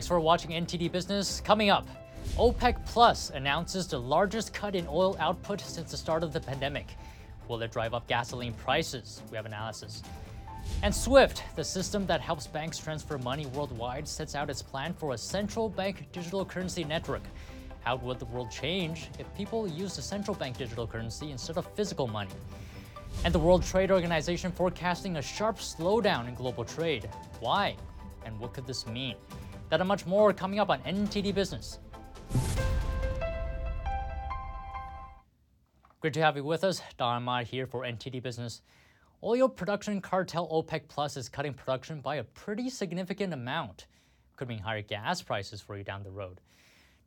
Thanks for watching NTD Business. Coming up, OPEC Plus announces the largest cut in oil output since the start of the pandemic. Will it drive up gasoline prices? We have analysis. And SWIFT, the system that helps banks transfer money worldwide, sets out its plan for a central bank digital currency network. How would the world change if people used a central bank digital currency instead of physical money? And the World Trade Organization forecasting a sharp slowdown in global trade. Why? And what could this mean? That and much more coming up on NTD Business. Great to have you with us. Don here for NTD Business. Oil production cartel OPEC Plus is cutting production by a pretty significant amount. Could mean higher gas prices for you down the road.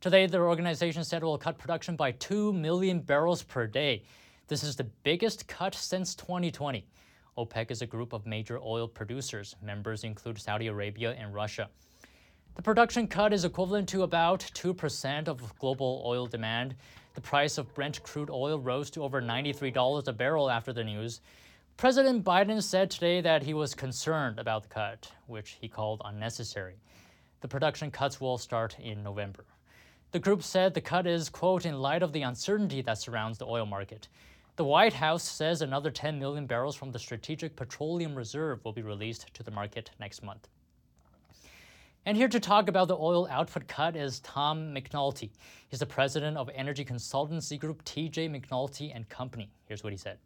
Today, the organization said it will cut production by 2 million barrels per day. This is the biggest cut since 2020. OPEC is a group of major oil producers. Members include Saudi Arabia and Russia. The production cut is equivalent to about 2% of global oil demand. The price of Brent crude oil rose to over $93 a barrel after the news. President Biden said today that he was concerned about the cut, which he called unnecessary. The production cuts will start in November. The group said the cut is, quote, in light of the uncertainty that surrounds the oil market. The White House says another 10 million barrels from the Strategic Petroleum Reserve will be released to the market next month. And here to talk about the oil output cut is Tom McNulty. He's the president of energy consultancy group TJ McNulty and Company. Here's what he said.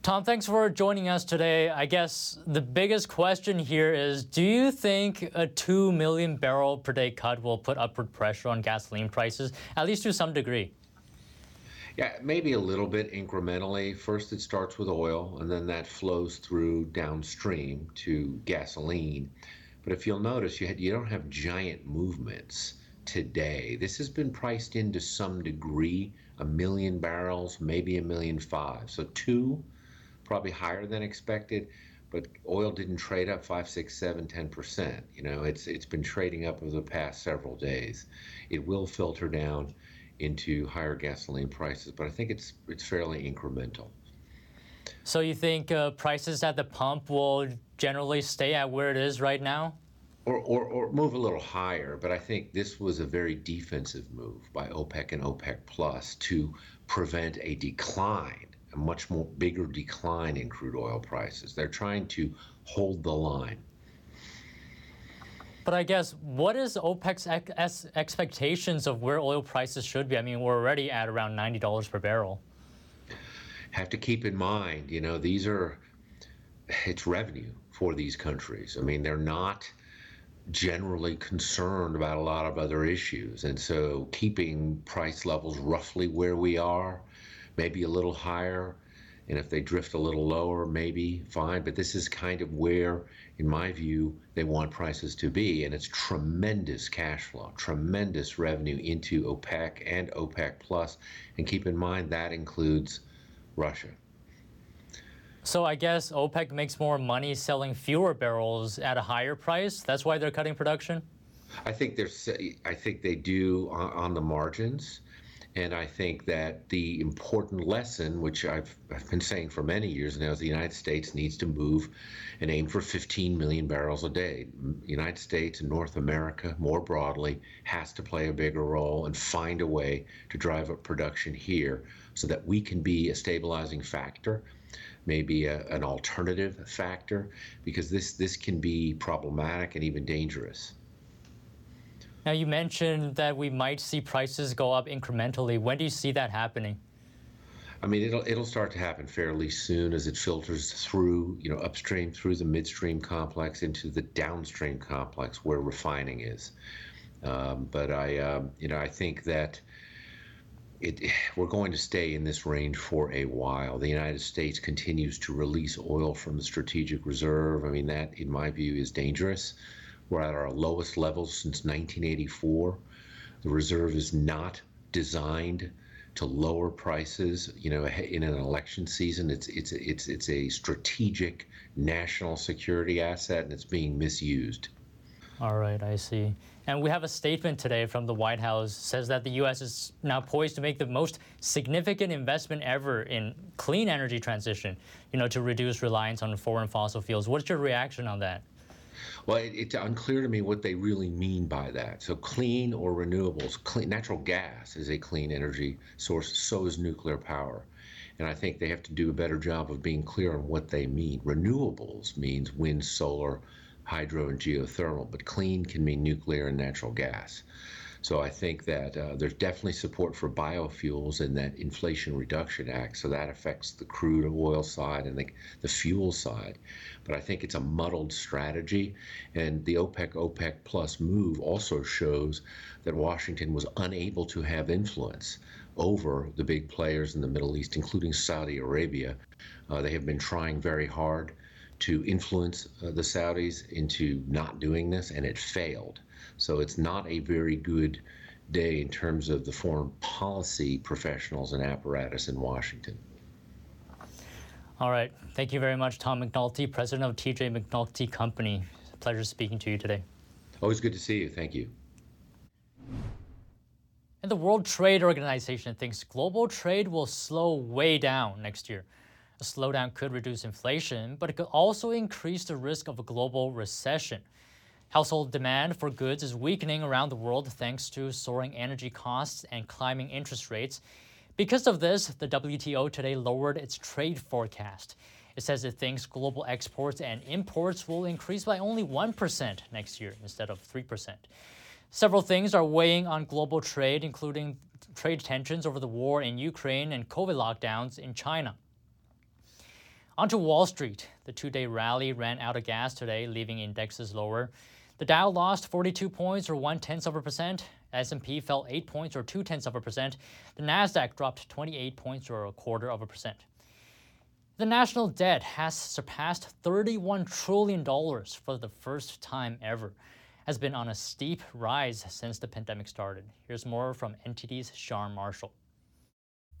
Tom, thanks for joining us today. I guess the biggest question here is do you think a 2 million barrel per day cut will put upward pressure on gasoline prices, at least to some degree? Yeah, maybe a little bit incrementally. First, it starts with oil, and then that flows through downstream to gasoline. But if you'll notice, you, had, you don't have giant movements today. This has been priced in to some degree, a million barrels, maybe a million five. So two probably higher than expected, but oil didn't trade up five, six, seven, ten percent. You know, it's it's been trading up over the past several days. It will filter down into higher gasoline prices, but I think it's it's fairly incremental. So you think uh, prices at the pump will generally stay at where it is right now? Or, or, or move a little higher, but I think this was a very defensive move by OPEC and OPEC Plus to prevent a decline a much more bigger decline in crude oil prices. They're trying to hold the line. But I guess what is OPEC's ex- expectations of where oil prices should be? I mean, we're already at around ninety dollars per barrel. Have to keep in mind, you know, these are it's revenue for these countries. I mean, they're not generally concerned about a lot of other issues, and so keeping price levels roughly where we are maybe a little higher. And if they drift a little lower, maybe fine. But this is kind of where, in my view, they want prices to be. And it's tremendous cash flow, tremendous revenue into OPEC and OPEC Plus. And keep in mind that includes Russia. So I guess OPEC makes more money selling fewer barrels at a higher price. That's why they're cutting production. I think they're. I think they do on, on the margins. And I think that the important lesson, which I've, I've been saying for many years now, is the United States needs to move and aim for 15 million barrels a day. The United States and North America, more broadly, has to play a bigger role and find a way to drive up production here so that we can be a stabilizing factor maybe a, an alternative factor because this this can be problematic and even dangerous. Now, you mentioned that we might see prices go up incrementally. When do you see that happening? I mean, it'll it'll start to happen fairly soon as it filters through, you know, upstream through the midstream complex into the downstream complex where refining is. Um, but I, um, you know, I think that it, we're going to stay in this range for a while. The United States continues to release oil from the strategic reserve. I mean, that, in my view, is dangerous. We're at our lowest levels since 1984. The reserve is not designed to lower prices. You know, in an election season, it's it's it's it's a strategic national security asset, and it's being misused. All right, I see. And we have a statement today from the White House says that the U.S. is now poised to make the most significant investment ever in clean energy transition. You know, to reduce reliance on foreign fossil fuels. What's your reaction on that? Well, it, it's unclear to me what they really mean by that. So, clean or renewables, clean, natural gas is a clean energy source, so is nuclear power. And I think they have to do a better job of being clear on what they mean. Renewables means wind, solar, hydro, and geothermal, but clean can mean nuclear and natural gas. So I think that uh, there's definitely support for biofuels in that Inflation Reduction Act. So that affects the crude oil side and the, the fuel side. But I think it's a muddled strategy. And the OPEC OPEC plus move also shows that Washington was unable to have influence over the big players in the Middle East, including Saudi Arabia. Uh, they have been trying very hard to influence uh, the Saudis into not doing this, and it failed. So it's not a very good day in terms of the foreign policy professionals and apparatus in Washington. All right. Thank you very much, Tom McNulty, president of TJ McNulty Company. Pleasure speaking to you today. Always good to see you. Thank you. And the World Trade Organization thinks global trade will slow way down next year. A slowdown could reduce inflation, but it could also increase the risk of a global recession. Household demand for goods is weakening around the world thanks to soaring energy costs and climbing interest rates. Because of this, the WTO today lowered its trade forecast. It says it thinks global exports and imports will increase by only 1% next year instead of 3%. Several things are weighing on global trade, including trade tensions over the war in Ukraine and COVID lockdowns in China. Onto Wall Street. The two day rally ran out of gas today, leaving indexes lower. The Dow lost 42 points or one tenth of a percent. S&P fell 8 points or 2 tenths of a percent. The Nasdaq dropped 28 points or a quarter of a percent. The national debt has surpassed $31 trillion for the first time ever. Has been on a steep rise since the pandemic started. Here's more from NTD's Sean Marshall.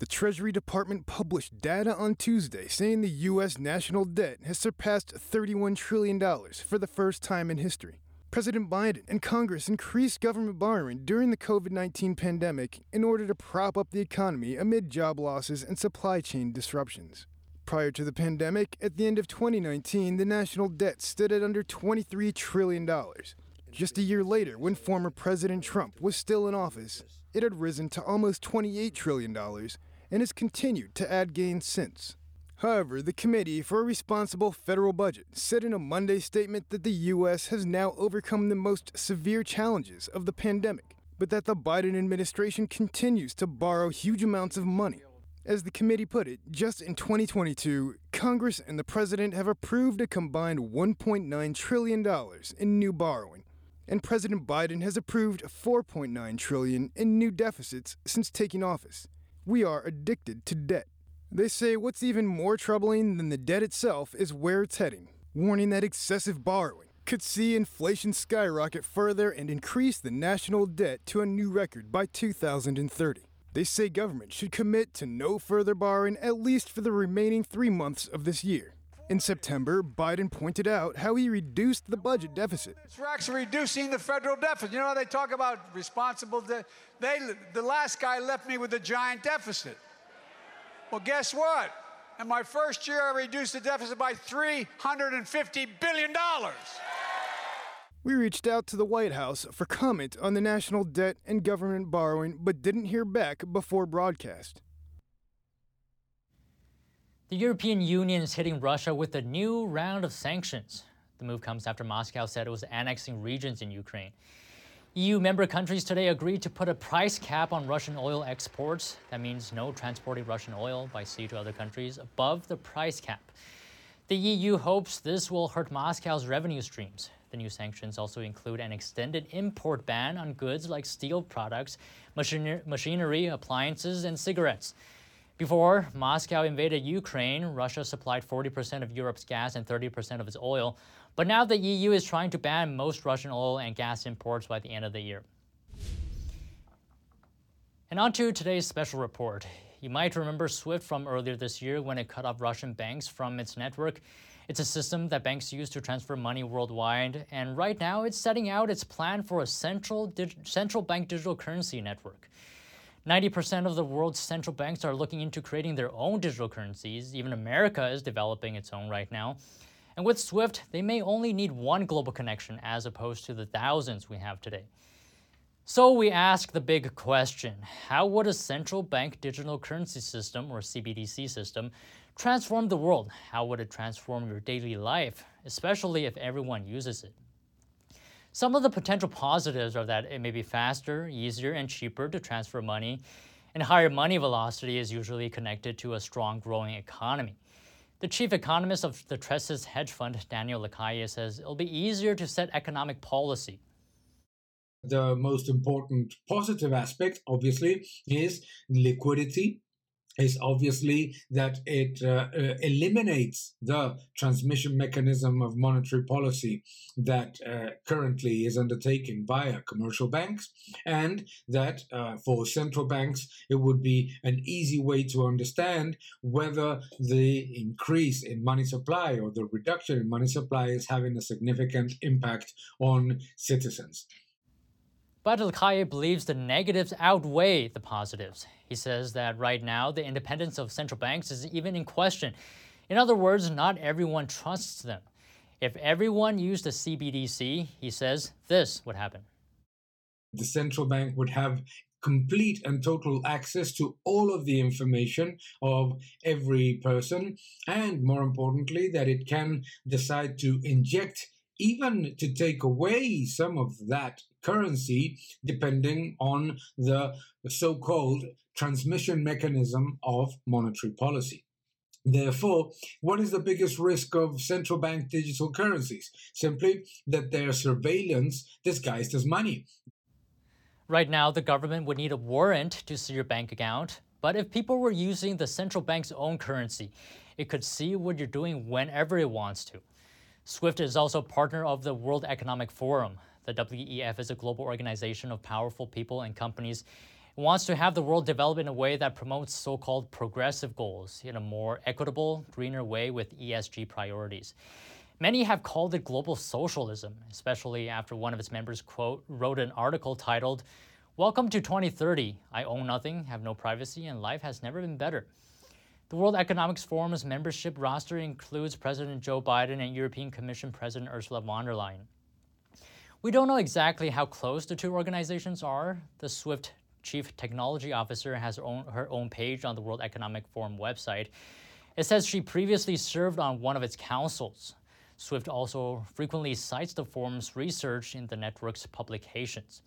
The Treasury Department published data on Tuesday saying the U.S. national debt has surpassed $31 trillion for the first time in history. President Biden and Congress increased government borrowing during the COVID 19 pandemic in order to prop up the economy amid job losses and supply chain disruptions. Prior to the pandemic, at the end of 2019, the national debt stood at under $23 trillion. Just a year later, when former President Trump was still in office, it had risen to almost $28 trillion and has continued to add gains since. However, the Committee for a Responsible Federal Budget said in a Monday statement that the U.S. has now overcome the most severe challenges of the pandemic, but that the Biden administration continues to borrow huge amounts of money. As the committee put it, just in 2022, Congress and the President have approved a combined $1.9 trillion in new borrowing, and President Biden has approved 4.9 trillion in new deficits since taking office. We are addicted to debt. They say what's even more troubling than the debt itself is where it's heading, warning that excessive borrowing could see inflation skyrocket further and increase the national debt to a new record by 2030. They say government should commit to no further borrowing at least for the remaining three months of this year. In September, Biden pointed out how he reduced the budget deficit. We're actually reducing the federal deficit. You know how they talk about responsible debt? They, the last guy left me with a giant deficit. Well, guess what? In my first year, I reduced the deficit by $350 billion. We reached out to the White House for comment on the national debt and government borrowing, but didn't hear back before broadcast. The European Union is hitting Russia with a new round of sanctions. The move comes after Moscow said it was annexing regions in Ukraine. EU member countries today agreed to put a price cap on Russian oil exports. That means no transporting Russian oil by sea to other countries above the price cap. The EU hopes this will hurt Moscow's revenue streams. The new sanctions also include an extended import ban on goods like steel products, machinery, appliances, and cigarettes. Before Moscow invaded Ukraine, Russia supplied 40% of Europe's gas and 30% of its oil. But now the EU is trying to ban most Russian oil and gas imports by the end of the year. And on to today's special report. You might remember SWIFT from earlier this year when it cut off Russian banks from its network. It's a system that banks use to transfer money worldwide, and right now it's setting out its plan for a central, central bank digital currency network. 90% of the world's central banks are looking into creating their own digital currencies. Even America is developing its own right now. And with SWIFT, they may only need one global connection as opposed to the thousands we have today. So we ask the big question how would a central bank digital currency system, or CBDC system, transform the world? How would it transform your daily life, especially if everyone uses it? Some of the potential positives are that it may be faster, easier, and cheaper to transfer money, and higher money velocity is usually connected to a strong growing economy. The chief economist of the Tressis hedge fund, Daniel Lacalle, says it'll be easier to set economic policy the most important positive aspect, obviously, is liquidity. Is obviously that it uh, uh, eliminates the transmission mechanism of monetary policy that uh, currently is undertaken via commercial banks, and that uh, for central banks it would be an easy way to understand whether the increase in money supply or the reduction in money supply is having a significant impact on citizens. But Lacalle believes the negatives outweigh the positives. He says that right now, the independence of central banks is even in question. In other words, not everyone trusts them. If everyone used a CBDC, he says this would happen. The central bank would have complete and total access to all of the information of every person, and more importantly, that it can decide to inject even to take away some of that currency depending on the so called transmission mechanism of monetary policy. Therefore, what is the biggest risk of central bank digital currencies? Simply that their surveillance disguised as money. Right now, the government would need a warrant to see your bank account. But if people were using the central bank's own currency, it could see what you're doing whenever it wants to. SWIFT is also partner of the World Economic Forum. The WEF is a global organization of powerful people and companies. It wants to have the world develop in a way that promotes so called progressive goals in a more equitable, greener way with ESG priorities. Many have called it global socialism, especially after one of its members, quote, wrote an article titled, Welcome to 2030. I own nothing, have no privacy, and life has never been better. The World Economics Forum's membership roster includes President Joe Biden and European Commission President Ursula von der Leyen. We don't know exactly how close the two organizations are. The SWIFT chief technology officer has her own, her own page on the World Economic Forum website. It says she previously served on one of its councils. SWIFT also frequently cites the forum's research in the network's publications.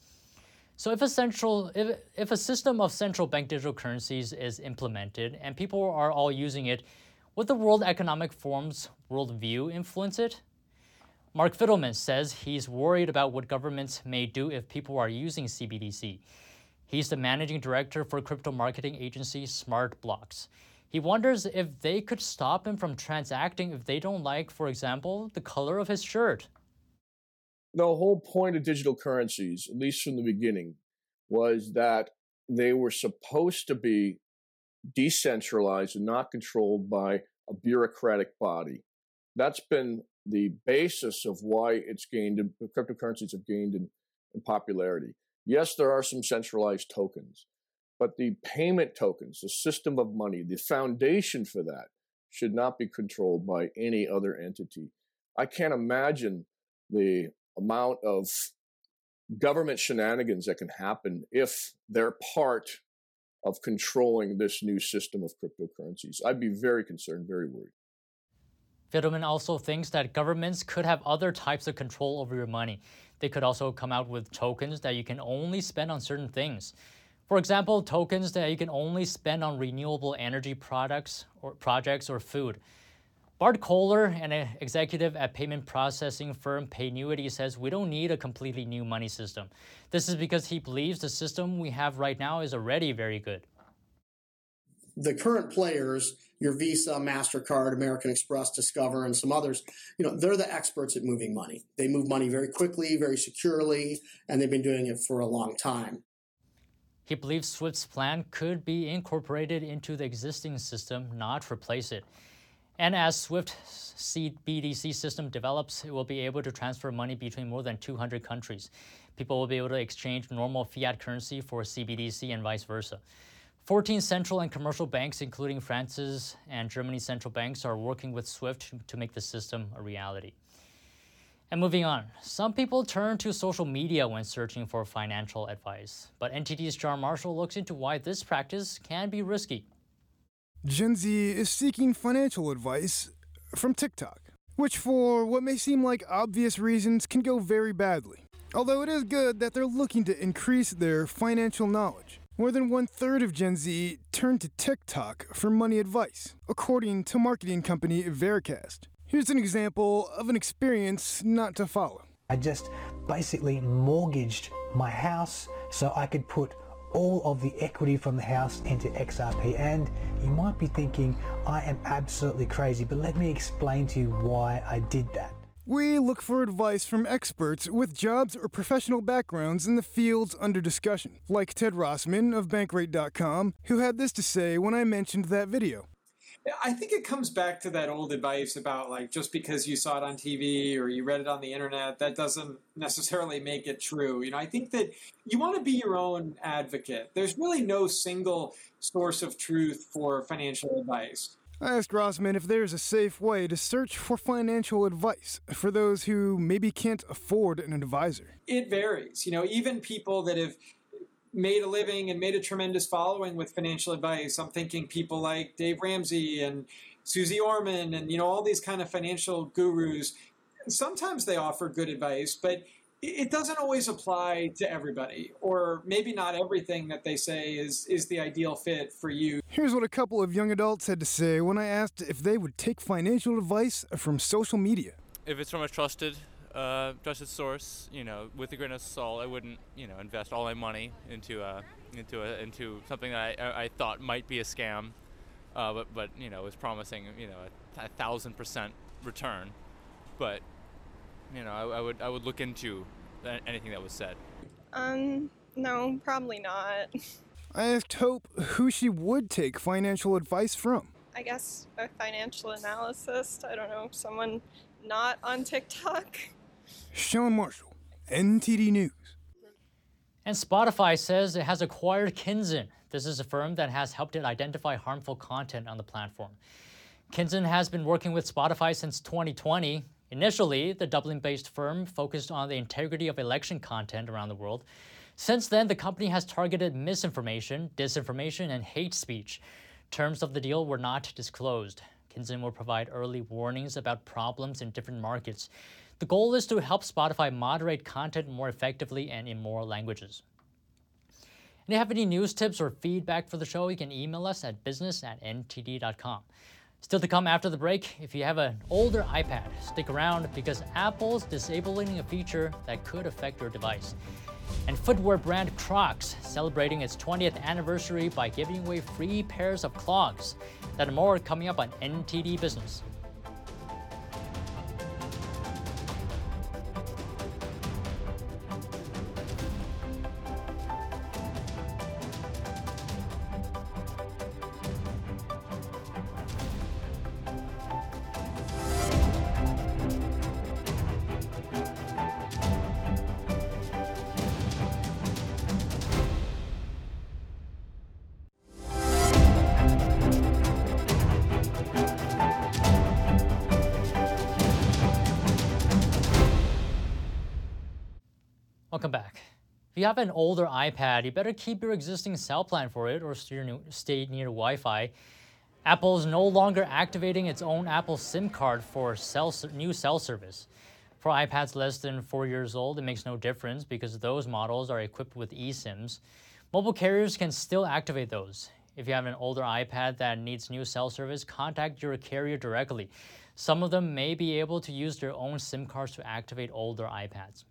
So if a central if, if a system of central bank digital currencies is implemented and people are all using it, would the World Economic Forum's worldview influence it? Mark Fidelman says he's worried about what governments may do if people are using CBDC. He's the managing director for crypto marketing agency Smart Blocks. He wonders if they could stop him from transacting if they don't like, for example, the color of his shirt the whole point of digital currencies, at least from the beginning, was that they were supposed to be decentralized and not controlled by a bureaucratic body. That's been the basis of why it's gained, cryptocurrencies have gained in, in popularity. Yes, there are some centralized tokens, but the payment tokens, the system of money, the foundation for that should not be controlled by any other entity. I can't imagine the amount of government shenanigans that can happen if they're part of controlling this new system of cryptocurrencies. I'd be very concerned, very worried. Fidelman also thinks that governments could have other types of control over your money. They could also come out with tokens that you can only spend on certain things. For example, tokens that you can only spend on renewable energy products or projects or food. Bart Kohler, an executive at payment processing firm Paynuity, says we don't need a completely new money system. This is because he believes the system we have right now is already very good. The current players, your Visa, MasterCard, American Express, Discover, and some others, you know, they're the experts at moving money. They move money very quickly, very securely, and they've been doing it for a long time. He believes SWIFT's plan could be incorporated into the existing system, not replace it. And as Swift CBDC system develops, it will be able to transfer money between more than 200 countries. People will be able to exchange normal fiat currency for CBDC and vice versa. 14 central and commercial banks, including France's and Germany's central banks, are working with SWIFT to make the system a reality. And moving on, some people turn to social media when searching for financial advice, but NTD's John Marshall looks into why this practice can be risky. Gen Z is seeking financial advice from TikTok, which, for what may seem like obvious reasons, can go very badly. Although it is good that they're looking to increase their financial knowledge. More than one third of Gen Z turned to TikTok for money advice, according to marketing company Vericast. Here's an example of an experience not to follow. I just basically mortgaged my house so I could put all of the equity from the house into XRP. And you might be thinking, I am absolutely crazy, but let me explain to you why I did that. We look for advice from experts with jobs or professional backgrounds in the fields under discussion, like Ted Rossman of Bankrate.com, who had this to say when I mentioned that video. I think it comes back to that old advice about like just because you saw it on TV or you read it on the internet, that doesn't necessarily make it true. You know, I think that you want to be your own advocate. There's really no single source of truth for financial advice. I asked Rossman if there's a safe way to search for financial advice for those who maybe can't afford an advisor. It varies. You know, even people that have made a living and made a tremendous following with financial advice. I'm thinking people like Dave Ramsey and Suze Orman and you know all these kind of financial gurus. Sometimes they offer good advice, but it doesn't always apply to everybody or maybe not everything that they say is is the ideal fit for you. Here's what a couple of young adults had to say when i asked if they would take financial advice from social media. If it's from a trusted uh, trusted source you know with a grain of salt i wouldn't you know invest all my money into a into a into something that i, I thought might be a scam uh, but but you know was promising you know a, a thousand percent return. But you know, I, I, would I would look into anything that was said. Um, no, probably not. I asked Hope who she would take financial advice from. I guess a financial analyst. I don't know, someone not on TikTok. Sean Marshall, NTD News. And Spotify says it has acquired Kinzen. This is a firm that has helped it identify harmful content on the platform. Kinzen has been working with Spotify since 2020 Initially, the Dublin based firm focused on the integrity of election content around the world. Since then, the company has targeted misinformation, disinformation, and hate speech. Terms of the deal were not disclosed. Kinzen will provide early warnings about problems in different markets. The goal is to help Spotify moderate content more effectively and in more languages. If you have any news tips or feedback for the show, you can email us at business at ntd.com. Still to come after the break, if you have an older iPad, stick around because Apple's disabling a feature that could affect your device. And footwear brand Crocs celebrating its 20th anniversary by giving away free pairs of clogs. That and more coming up on NTD Business. If you have an older iPad, you better keep your existing cell plan for it or stay near Wi-Fi. Apple is no longer activating its own Apple SIM card for cell, new cell service. For iPads less than four years old, it makes no difference because those models are equipped with eSIMs. Mobile carriers can still activate those. If you have an older iPad that needs new cell service, contact your carrier directly. Some of them may be able to use their own SIM cards to activate older iPads.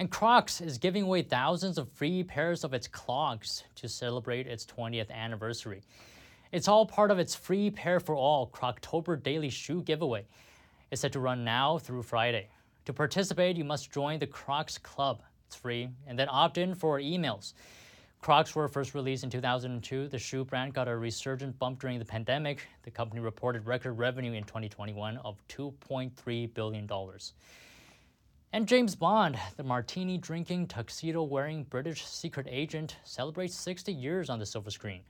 And Crocs is giving away thousands of free pairs of its clogs to celebrate its 20th anniversary. It's all part of its free pair for all Croctober daily shoe giveaway. It's set to run now through Friday. To participate, you must join the Crocs Club. It's free, and then opt in for emails. Crocs were first released in 2002. The shoe brand got a resurgent bump during the pandemic. The company reported record revenue in 2021 of $2.3 billion. And James Bond, the martini drinking, tuxedo wearing British secret agent, celebrates 60 years on the silver screen.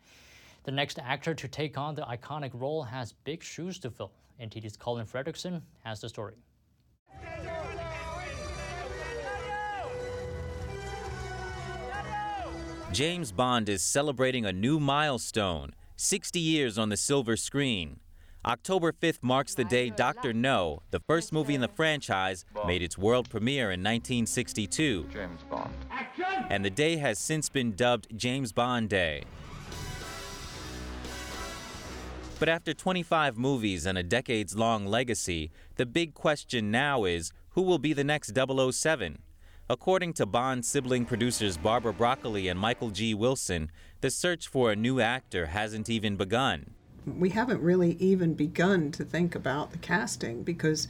The next actor to take on the iconic role has big shoes to fill. NTD's Colin Fredrickson has the story. James Bond is celebrating a new milestone 60 years on the silver screen. October 5th marks the day Dr. No, the first movie in the franchise, made its world premiere in 1962. James Bond. And the day has since been dubbed James Bond Day. But after 25 movies and a decades long legacy, the big question now is who will be the next 007? According to Bond sibling producers Barbara Broccoli and Michael G. Wilson, the search for a new actor hasn't even begun. We haven't really even begun to think about the casting because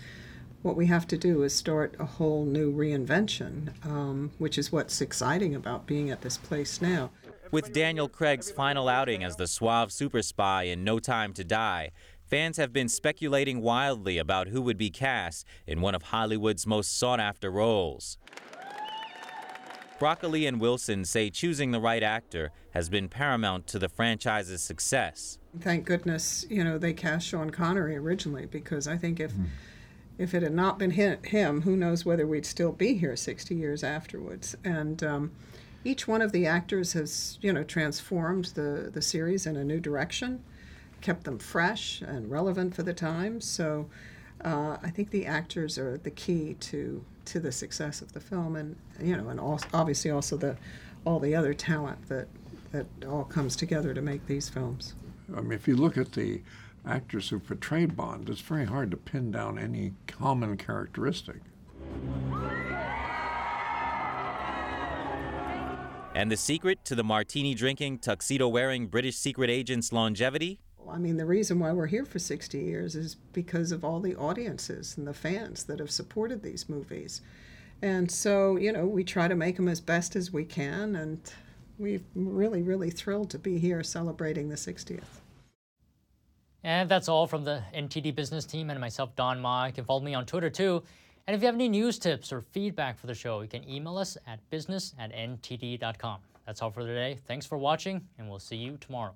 what we have to do is start a whole new reinvention, um, which is what's exciting about being at this place now. With Daniel Craig's final outing as the suave super spy in No Time to Die, fans have been speculating wildly about who would be cast in one of Hollywood's most sought after roles. Broccoli and Wilson say choosing the right actor has been paramount to the franchise's success. Thank goodness, you know, they cast Sean Connery originally because I think if mm. if it had not been him, who knows whether we'd still be here 60 years afterwards. And um, each one of the actors has, you know, transformed the, the series in a new direction, kept them fresh and relevant for the time. So uh, I think the actors are the key to to the success of the film, and you know, and also, obviously also the all the other talent that that all comes together to make these films. I mean, if you look at the actors who portrayed Bond, it's very hard to pin down any common characteristic. And the secret to the martini drinking, tuxedo wearing British secret agent's longevity? I mean, the reason why we're here for 60 years is because of all the audiences and the fans that have supported these movies. And so, you know, we try to make them as best as we can, and we're really, really thrilled to be here celebrating the 60th. And that's all from the NTD business team and myself, Don Ma. You can follow me on Twitter too. And if you have any news tips or feedback for the show, you can email us at business at ntd.com. That's all for today. Thanks for watching, and we'll see you tomorrow.